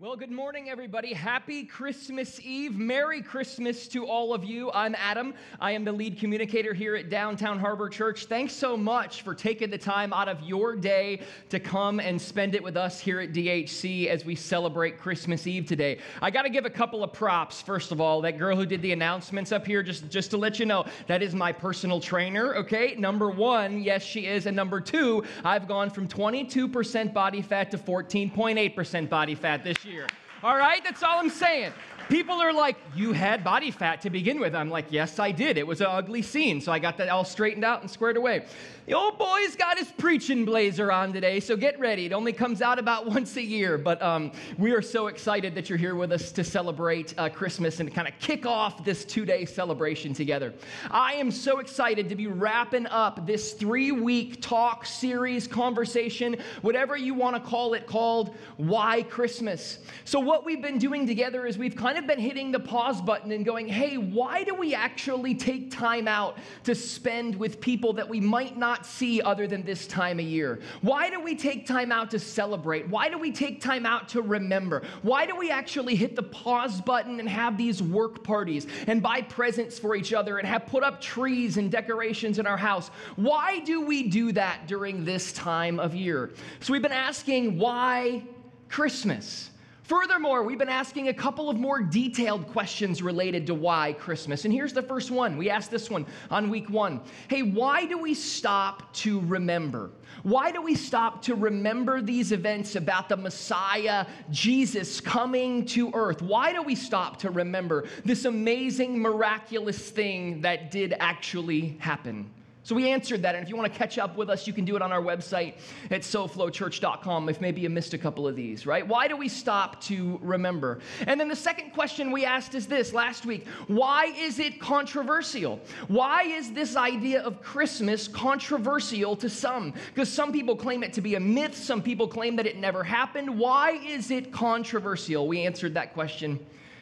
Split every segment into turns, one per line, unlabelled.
Well, good morning, everybody. Happy Christmas Eve. Merry Christmas to all of you. I'm Adam. I am the lead communicator here at Downtown Harbor Church. Thanks so much for taking the time out of your day to come and spend it with us here at DHC as we celebrate Christmas Eve today. I got to give a couple of props, first of all. That girl who did the announcements up here, just, just to let you know, that is my personal trainer, okay? Number one, yes, she is. And number two, I've gone from 22% body fat to 14.8% body fat this year year. All right? That's all I'm saying. People are like, You had body fat to begin with. I'm like, Yes, I did. It was an ugly scene. So I got that all straightened out and squared away. The old boy's got his preaching blazer on today, so get ready. It only comes out about once a year, but um, we are so excited that you're here with us to celebrate uh, Christmas and kind of kick off this two day celebration together. I am so excited to be wrapping up this three week talk series, conversation, whatever you want to call it, called Why Christmas. So, what we've been doing together is we've kind of been hitting the pause button and going, hey, why do we actually take time out to spend with people that we might not not see other than this time of year? Why do we take time out to celebrate? Why do we take time out to remember? Why do we actually hit the pause button and have these work parties and buy presents for each other and have put up trees and decorations in our house? Why do we do that during this time of year? So we've been asking why Christmas? Furthermore, we've been asking a couple of more detailed questions related to why Christmas. And here's the first one. We asked this one on week one Hey, why do we stop to remember? Why do we stop to remember these events about the Messiah, Jesus, coming to earth? Why do we stop to remember this amazing, miraculous thing that did actually happen? So we answered that. And if you want to catch up with us, you can do it on our website at soflowchurch.com if maybe you missed a couple of these, right? Why do we stop to remember? And then the second question we asked is this last week Why is it controversial? Why is this idea of Christmas controversial to some? Because some people claim it to be a myth, some people claim that it never happened. Why is it controversial? We answered that question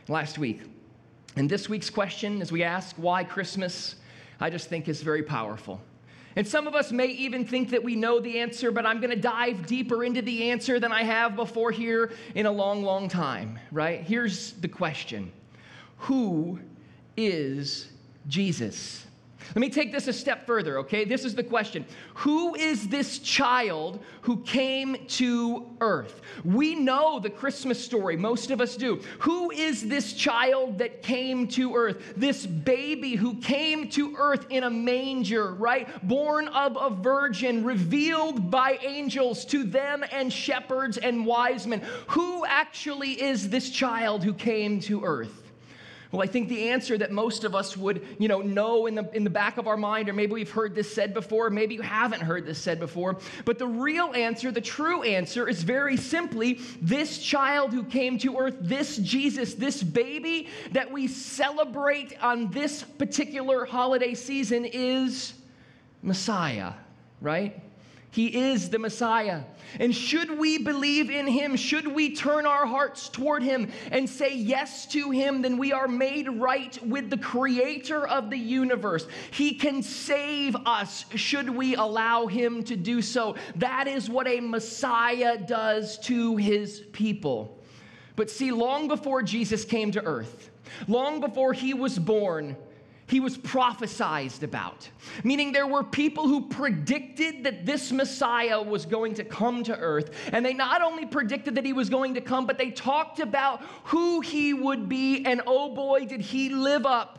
last week. And this week's question, is we ask why Christmas, I just think is very powerful. And some of us may even think that we know the answer, but I'm going to dive deeper into the answer than I have before here in a long, long time, right? Here's the question Who is Jesus? Let me take this a step further, okay? This is the question Who is this child who came to earth? We know the Christmas story, most of us do. Who is this child that came to earth? This baby who came to earth in a manger, right? Born of a virgin, revealed by angels to them and shepherds and wise men. Who actually is this child who came to earth? Well, I think the answer that most of us would, you know, know in the, in the back of our mind, or maybe we've heard this said before, maybe you haven't heard this said before, but the real answer, the true answer is very simply this child who came to earth, this Jesus, this baby that we celebrate on this particular holiday season is Messiah, right? He is the Messiah. And should we believe in him, should we turn our hearts toward him and say yes to him, then we are made right with the creator of the universe. He can save us should we allow him to do so. That is what a Messiah does to his people. But see, long before Jesus came to earth, long before he was born, he was prophesied about. Meaning, there were people who predicted that this Messiah was going to come to earth. And they not only predicted that he was going to come, but they talked about who he would be. And oh boy, did he live up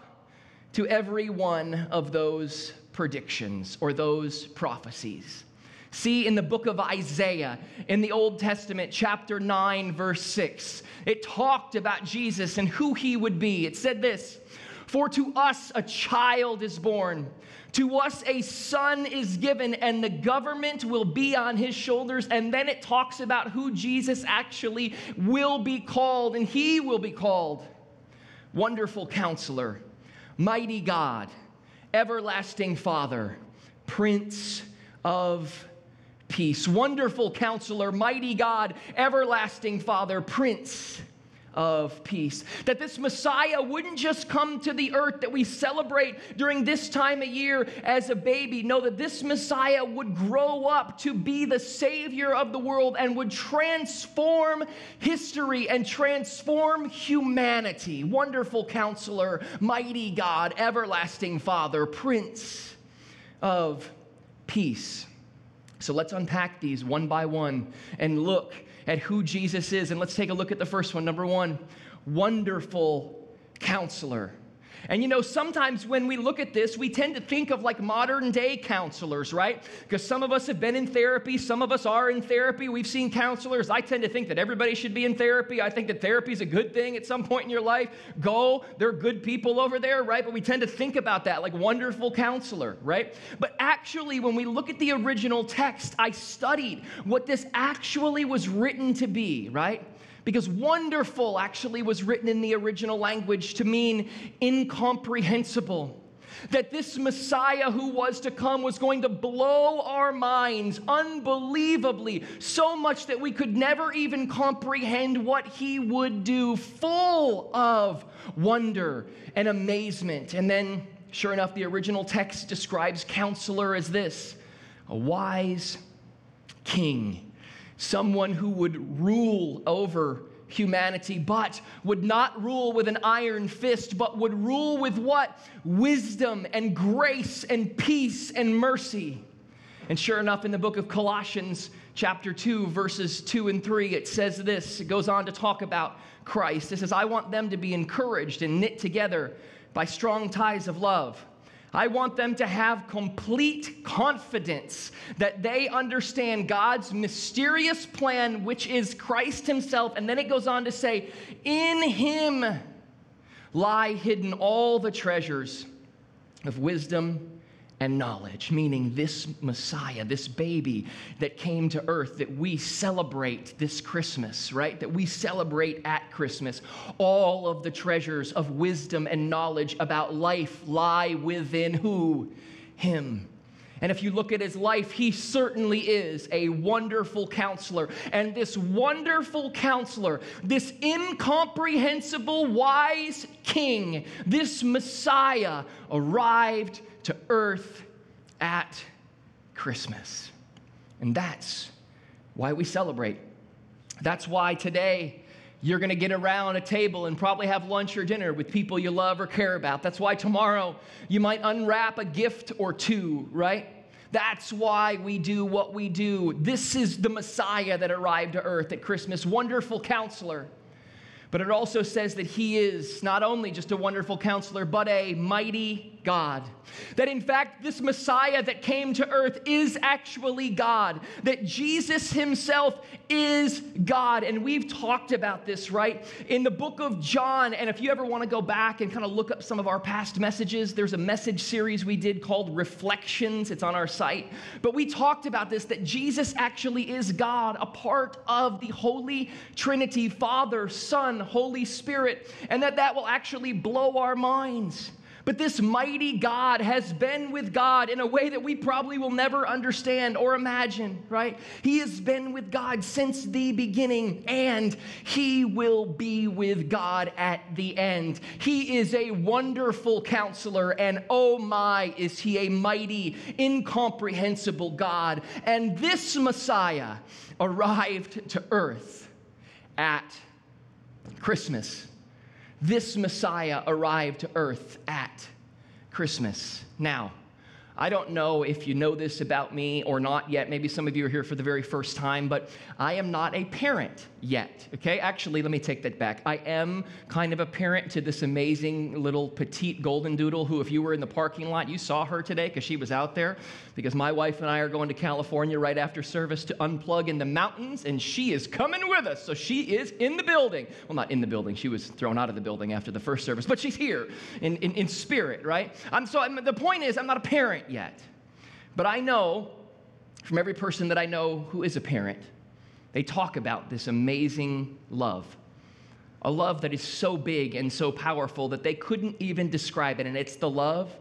to every one of those predictions or those prophecies. See, in the book of Isaiah, in the Old Testament, chapter 9, verse 6, it talked about Jesus and who he would be. It said this for to us a child is born, to us a son is given, and the government will be on his shoulders. And then it talks about who Jesus actually will be called, and he will be called Wonderful Counselor, Mighty God, Everlasting Father, Prince of Peace. Wonderful Counselor, Mighty God, Everlasting Father, Prince of peace. That this Messiah wouldn't just come to the earth that we celebrate during this time of year as a baby. No, that this Messiah would grow up to be the Savior of the world and would transform history and transform humanity. Wonderful counselor, mighty God, everlasting Father, Prince of Peace. So let's unpack these one by one and look at who Jesus is. And let's take a look at the first one. Number one, wonderful counselor. And you know, sometimes when we look at this, we tend to think of like modern day counselors, right? Because some of us have been in therapy, some of us are in therapy. We've seen counselors. I tend to think that everybody should be in therapy. I think that therapy is a good thing at some point in your life. Go, they're good people over there, right? But we tend to think about that like wonderful counselor, right? But actually, when we look at the original text, I studied what this actually was written to be, right? Because wonderful actually was written in the original language to mean incomprehensible. That this Messiah who was to come was going to blow our minds unbelievably, so much that we could never even comprehend what he would do, full of wonder and amazement. And then, sure enough, the original text describes counselor as this a wise king someone who would rule over humanity, but would not rule with an iron fist, but would rule with what? Wisdom and grace and peace and mercy. And sure enough, in the book of Colossians, chapter 2, verses 2 and 3, it says this. It goes on to talk about Christ. It says, I want them to be encouraged and knit together by strong ties of love I want them to have complete confidence that they understand God's mysterious plan, which is Christ Himself. And then it goes on to say, In Him lie hidden all the treasures of wisdom and knowledge, meaning this Messiah, this baby that came to earth that we celebrate this Christmas, right? That we celebrate at Christmas. All of the treasures of wisdom and knowledge about life lie within who? Him. And if you look at his life, he certainly is a wonderful counselor. And this wonderful counselor, this incomprehensible, wise king, this Messiah arrived to earth at Christmas. And that's why we celebrate. That's why today you're going to get around a table and probably have lunch or dinner with people you love or care about. That's why tomorrow you might unwrap a gift or two, right? That's why we do what we do. This is the Messiah that arrived to earth at Christmas. Wonderful counselor, but it also says that he is not only just a wonderful counselor, but a mighty God. That in fact, this Messiah that came to earth is actually God. That Jesus himself is God. And we've talked about this, right? In the book of John. And if you ever want to go back and kind of look up some of our past messages, there's a message series we did called Reflections. It's on our site. But we talked about this that Jesus actually is God, a part of the Holy Trinity, Father, Son, Holy Spirit, and that that will actually blow our minds. But this mighty God has been with God in a way that we probably will never understand or imagine, right? He has been with God since the beginning, and He will be with God at the end. He is a wonderful counselor, and oh my, is He a mighty, incomprehensible God. And this Messiah arrived to earth at Christmas this Messiah arrived to earth at Christmas. Now, I don't know if you know this about me or not yet. Maybe some of you are here for the very first time, but I am not a parent yet. Okay, actually, let me take that back. I am kind of a parent to this amazing little petite golden doodle who, if you were in the parking lot, you saw her today because she was out there. Because my wife and I are going to California right after service to unplug in the mountains, and she is coming with us. So she is in the building. Well, not in the building, she was thrown out of the building after the first service, but she's here in, in, in spirit, right? I'm, so I'm, the point is, I'm not a yet. But I know from every person that I know who is a parent, they talk about this amazing love. A love that is so big and so powerful that they couldn't even describe it. And it's the love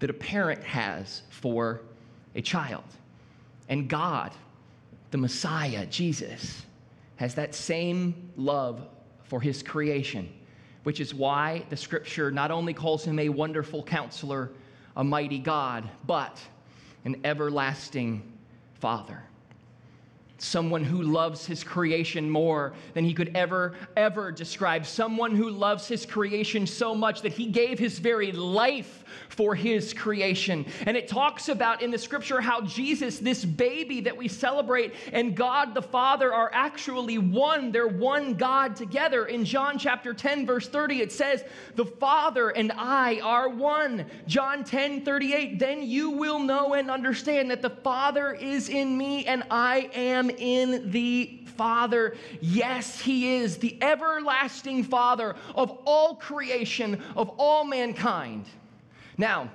that a parent has for a child. And God, the Messiah, Jesus, has that same love for his creation, which is why the scripture not only calls him a wonderful counselor, a mighty God, but an everlasting Father someone who loves his creation more than he could ever, ever describe. Someone who loves his creation so much that he gave his very life for his creation. And it talks about in the scripture how Jesus, this baby that we celebrate, and God the Father are actually one. They're one God together. In John chapter 10, verse 30, it says, The Father and I are one. John 10, 38, then you will know and understand that the Father is in me and I am in the Father. Yes, He is the everlasting Father of all creation, of all mankind. Now,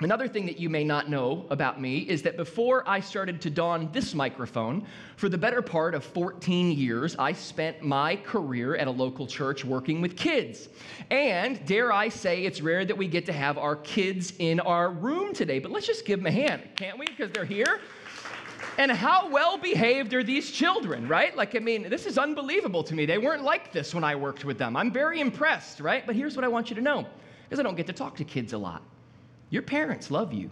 Another thing that you may not know about me is that before I started to don this microphone, for the better part of 14 years, I spent my career at a local church working with kids. And dare I say, it's rare that we get to have our kids in our room today, but let's just give them a hand, can't we? Because they're here. And how well behaved are these children, right? Like, I mean, this is unbelievable to me. They weren't like this when I worked with them. I'm very impressed, right? But here's what I want you to know because I don't get to talk to kids a lot. Your parents love you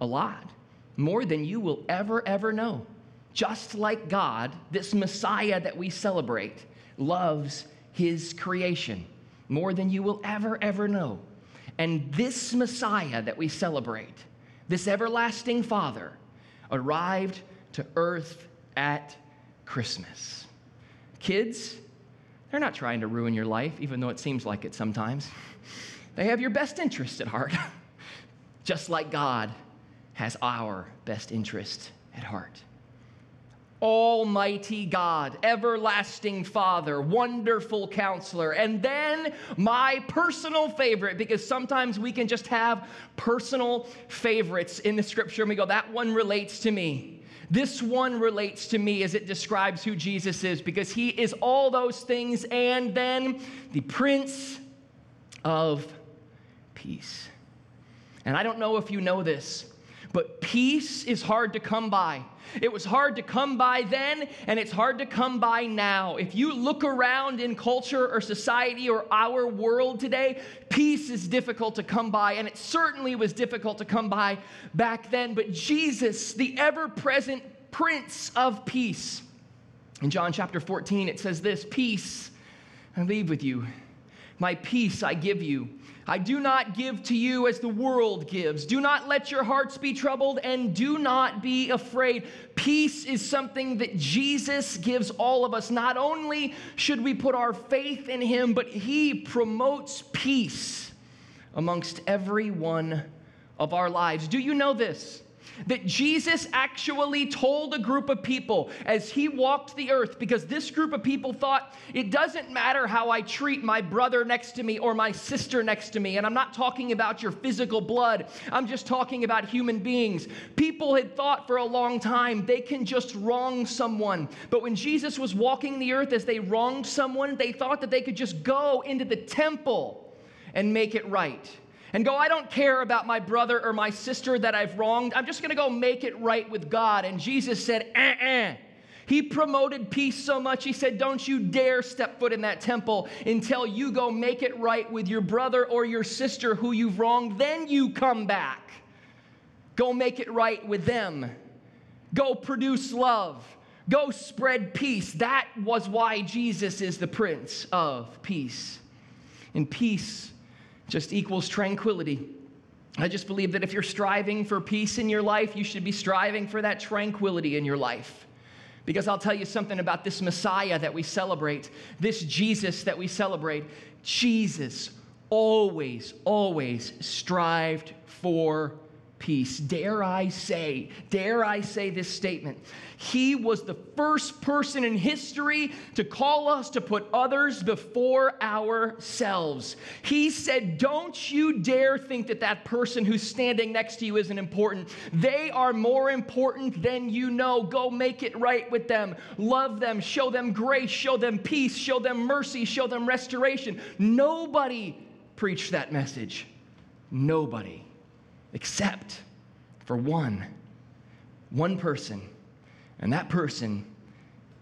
a lot, more than you will ever, ever know. Just like God, this Messiah that we celebrate loves his creation more than you will ever, ever know. And this Messiah that we celebrate, this everlasting Father, arrived to earth at Christmas. Kids, they're not trying to ruin your life, even though it seems like it sometimes. They have your best interest at heart. just like God has our best interest at heart. Almighty God, everlasting Father, wonderful counselor, and then my personal favorite, because sometimes we can just have personal favorites in the scripture and we go, that one relates to me. This one relates to me as it describes who Jesus is, because he is all those things and then the Prince of Peace. And I don't know if you know this, but peace is hard to come by. It was hard to come by then, and it's hard to come by now. If you look around in culture or society or our world today, peace is difficult to come by, and it certainly was difficult to come by back then. But Jesus, the ever present Prince of Peace, in John chapter 14, it says this Peace I leave with you, my peace I give you. I do not give to you as the world gives. Do not let your hearts be troubled and do not be afraid. Peace is something that Jesus gives all of us. Not only should we put our faith in him, but he promotes peace amongst every one of our lives. Do you know this? That Jesus actually told a group of people as he walked the earth, because this group of people thought, it doesn't matter how I treat my brother next to me or my sister next to me. And I'm not talking about your physical blood, I'm just talking about human beings. People had thought for a long time they can just wrong someone. But when Jesus was walking the earth, as they wronged someone, they thought that they could just go into the temple and make it right and go, I don't care about my brother or my sister that I've wronged. I'm just going to go make it right with God. And Jesus said, uh uh He promoted peace so much, he said, Don't you dare step foot in that temple until you go make it right with your brother or your sister who you've wronged. Then you come back. Go make it right with them. Go produce love. Go spread peace. That was why Jesus is the Prince of Peace. And peace just equals tranquility. I just believe that if you're striving for peace in your life, you should be striving for that tranquility in your life. Because I'll tell you something about this Messiah that we celebrate, this Jesus that we celebrate. Jesus always, always strived for peace. Dare I say, dare I say this statement? He was the first person in history to call us to put others before ourselves. He said, Don't you dare think that that person who's standing next to you isn't important. They are more important than you know. Go make it right with them. Love them, show them grace, show them peace, show them mercy, show them restoration. Nobody preached that message. Nobody except for one, one person. And that person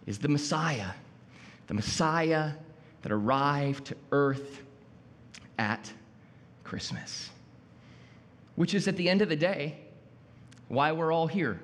is the Messiah, the Messiah that arrived to earth at Christmas, which is at the end of the day why we're all here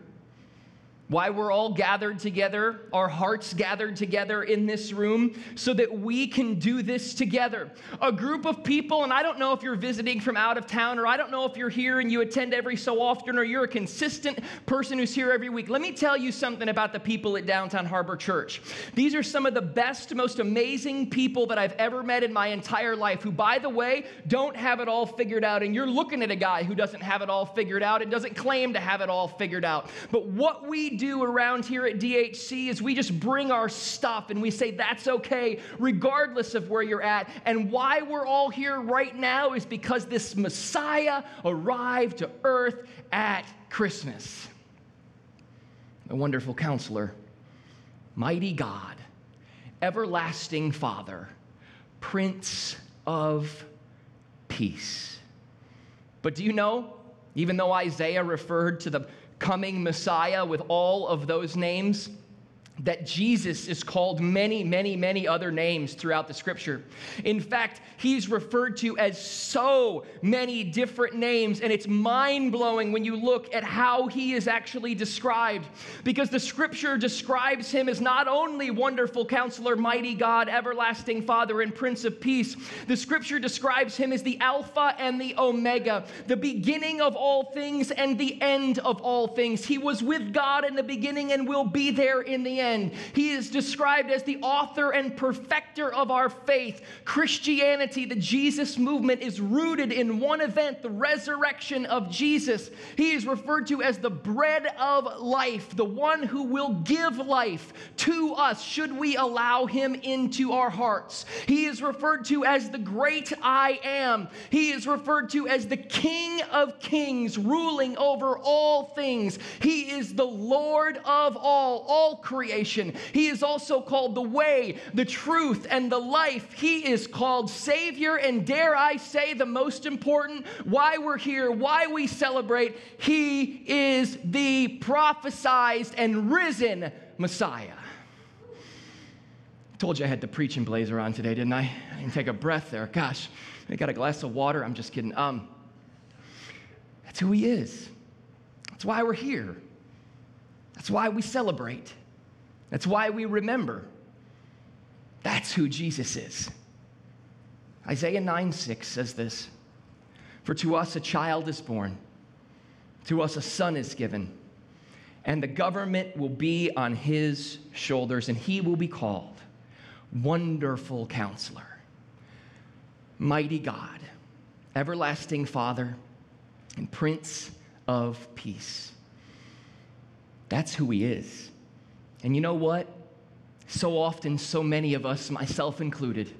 why we're all gathered together, our hearts gathered together in this room, so that we can do this together. A group of people, and I don't know if you're visiting from out of town, or I don't know if you're here and you attend every so often, or you're a consistent person who's here every week. Let me tell you something about the people at Downtown Harbor Church. These are some of the best, most amazing people that I've ever met in my entire life, who, by the way, don't have it all figured out. And you're looking at a guy who doesn't have it all figured out and doesn't claim to have it all figured out. But what we do around here at DHC is we just bring our stuff and we say that's okay, regardless of where you're at. And why we're all here right now is because this Messiah arrived to earth at Christmas. A wonderful counselor, mighty God, everlasting Father, Prince of Peace. But do you know, even though Isaiah referred to the coming Messiah with all of those names that Jesus is called many, many, many other names throughout the scripture. In fact, he's referred to as so many different names, and it's mind blowing when you look at how he is actually described. Because the scripture describes him as not only wonderful counselor, mighty God, everlasting Father, and Prince of Peace, the scripture describes him as the Alpha and the Omega, the beginning of all things and the end of all things. He was with God in the beginning and will be there in the end end. He is described as the author and perfecter of our faith. Christianity, the Jesus movement, is rooted in one event, the resurrection of Jesus. He is referred to as the bread of life, the one who will give life to us should we allow him into our hearts. He is referred to as the great I am. He is referred to as the King of kings, ruling over all things. He is the Lord of all, all creation salvation. He is also called the way, the truth, and the life. He is called Savior, and dare I say, the most important, why we're here, why we celebrate, He is the prophesized and risen Messiah. I told you I had the preaching blazer on today, didn't I? I didn't take a breath there. Gosh, I got a glass of water. I'm just kidding. Um, that's who he is. That's why we're here. That's why we celebrate. That's why we remember. That's who Jesus is. Isaiah 9 6 says this For to us a child is born, to us a son is given, and the government will be on his shoulders, and he will be called Wonderful Counselor, Mighty God, Everlasting Father, and Prince of Peace. That's who he is. And you know what? So often, so many of us, myself included,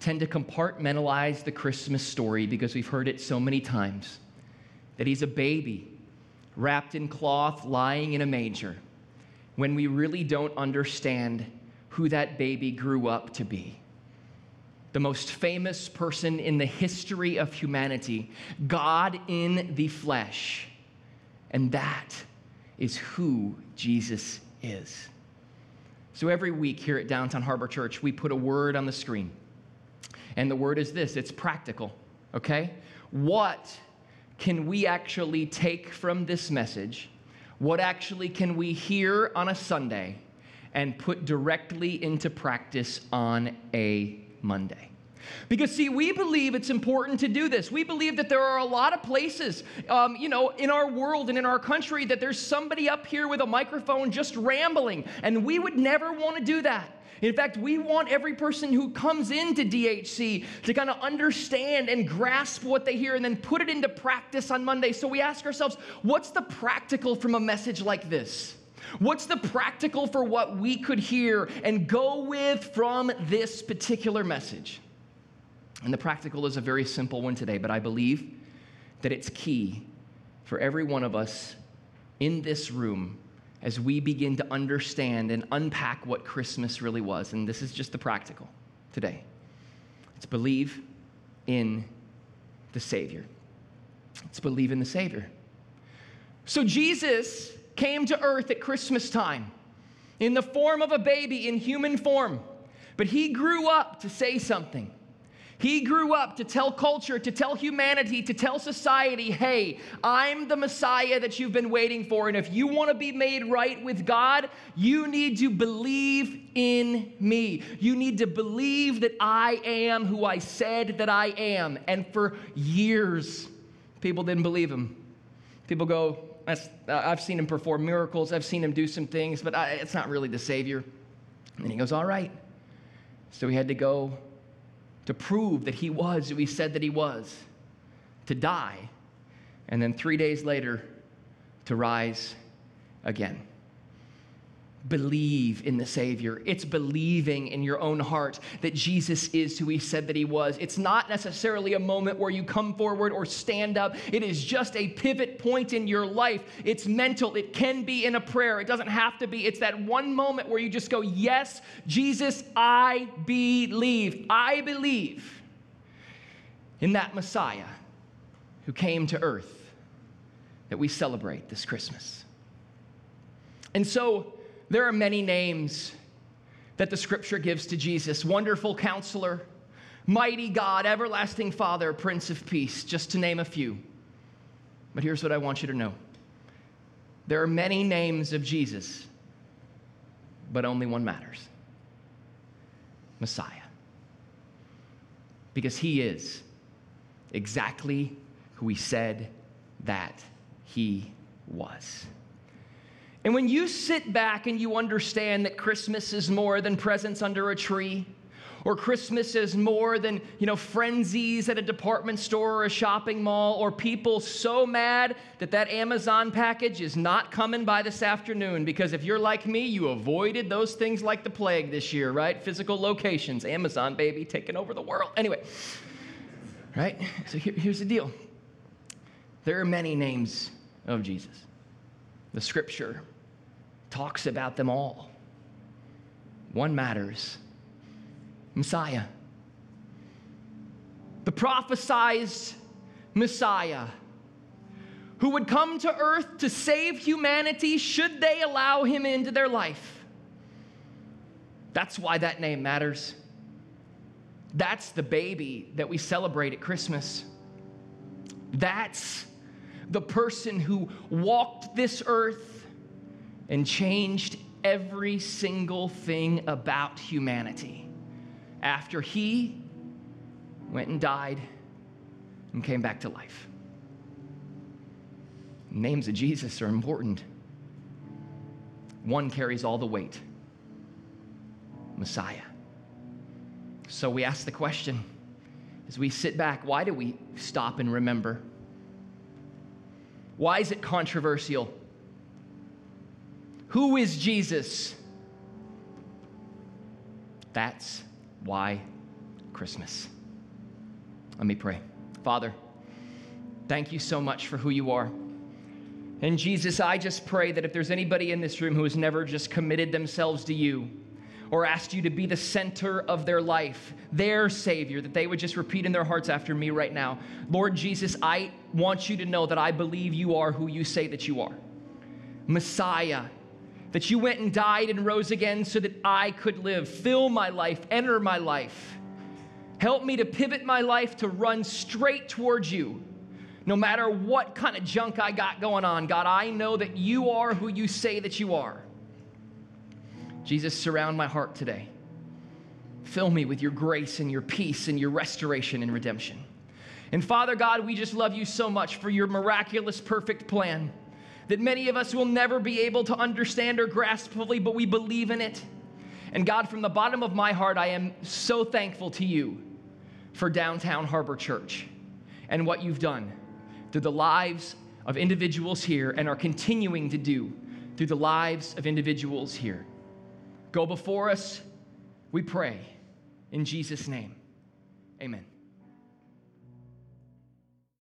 tend to compartmentalize the Christmas story because we've heard it so many times that he's a baby wrapped in cloth lying in a manger when we really don't understand who that baby grew up to be. The most famous person in the history of humanity, God in the flesh. And that is who Jesus is. So every week here at Downtown Harbor Church, we put a word on the screen. And the word is this it's practical, okay? What can we actually take from this message? What actually can we hear on a Sunday and put directly into practice on a Monday? Because, see, we believe it's important to do this. We believe that there are a lot of places, um, you know, in our world and in our country that there's somebody up here with a microphone just rambling, and we would never want to do that. In fact, we want every person who comes into DHC to kind of understand and grasp what they hear and then put it into practice on Monday. So we ask ourselves, what's the practical from a message like this? What's the practical for what we could hear and go with from this particular message? And the practical is a very simple one today, but I believe that it's key for every one of us in this room as we begin to understand and unpack what Christmas really was. And this is just the practical today. It's believe in the Savior. It's believe in the Savior. So Jesus came to earth at Christmas time in the form of a baby in human form But he grew up to say something. He grew up to tell culture, to tell humanity, to tell society, hey, I'm the Messiah that you've been waiting for. And if you want to be made right with God, you need to believe in me. You need to believe that I am who I said that I am. And for years, people didn't believe him. People go, uh, I've seen him perform miracles, I've seen him do some things, but I, it's not really the Savior. And he goes, All right. So he had to go to prove that he was who he said that he was, to die, and then three days later, to rise again. Believe in the Savior. It's believing in your own heart that Jesus is who He said that He was. It's not necessarily a moment where you come forward or stand up. It is just a pivot point in your life. It's mental. It can be in a prayer. It doesn't have to be. It's that one moment where you just go, Yes, Jesus, I believe. I believe in that Messiah who came to earth that we celebrate this Christmas. And so, there are many names that the scripture gives to Jesus Wonderful Counselor, Mighty God, Everlasting Father, Prince of Peace, just to name a few. But here's what I want you to know there are many names of Jesus, but only one matters Messiah. Because he is exactly who he said that he was. And when you sit back and you understand that Christmas is more than presents under a tree, or Christmas is more than, you know, frenzies at a department store or a shopping mall, or people so mad that that Amazon package is not coming by this afternoon. Because if you're like me, you avoided those things like the plague this year, right? Physical locations, Amazon, baby, taking over the world. Anyway, right? So here, here's the deal there are many names of Jesus. The scripture talks about them all. One matters Messiah. The prophesized Messiah who would come to earth to save humanity should they allow him into their life. That's why that name matters. That's the baby that we celebrate at Christmas. That's the person who walked this earth and changed every single thing about humanity after he went and died and came back to life. Names of Jesus are important. One carries all the weight Messiah. So we ask the question as we sit back why do we stop and remember? Why is it controversial? Who is Jesus? That's why Christmas. Let me pray. Father, thank you so much for who you are. And Jesus, I just pray that if there's anybody in this room who has never just committed themselves to you, or asked you to be the center of their life, their Savior, that they would just repeat in their hearts after me right now Lord Jesus, I want you to know that I believe you are who you say that you are Messiah, that you went and died and rose again so that I could live. Fill my life, enter my life. Help me to pivot my life to run straight towards you. No matter what kind of junk I got going on, God, I know that you are who you say that you are. Jesus, surround my heart today. Fill me with your grace and your peace and your restoration and redemption. And Father God, we just love you so much for your miraculous, perfect plan that many of us will never be able to understand or grasp fully, but we believe in it. And God, from the bottom of my heart, I am so thankful to you for Downtown Harbor Church and what you've done through the lives of individuals here and are continuing to do through the lives of individuals here. Go before us, we pray. In Jesus' name, amen.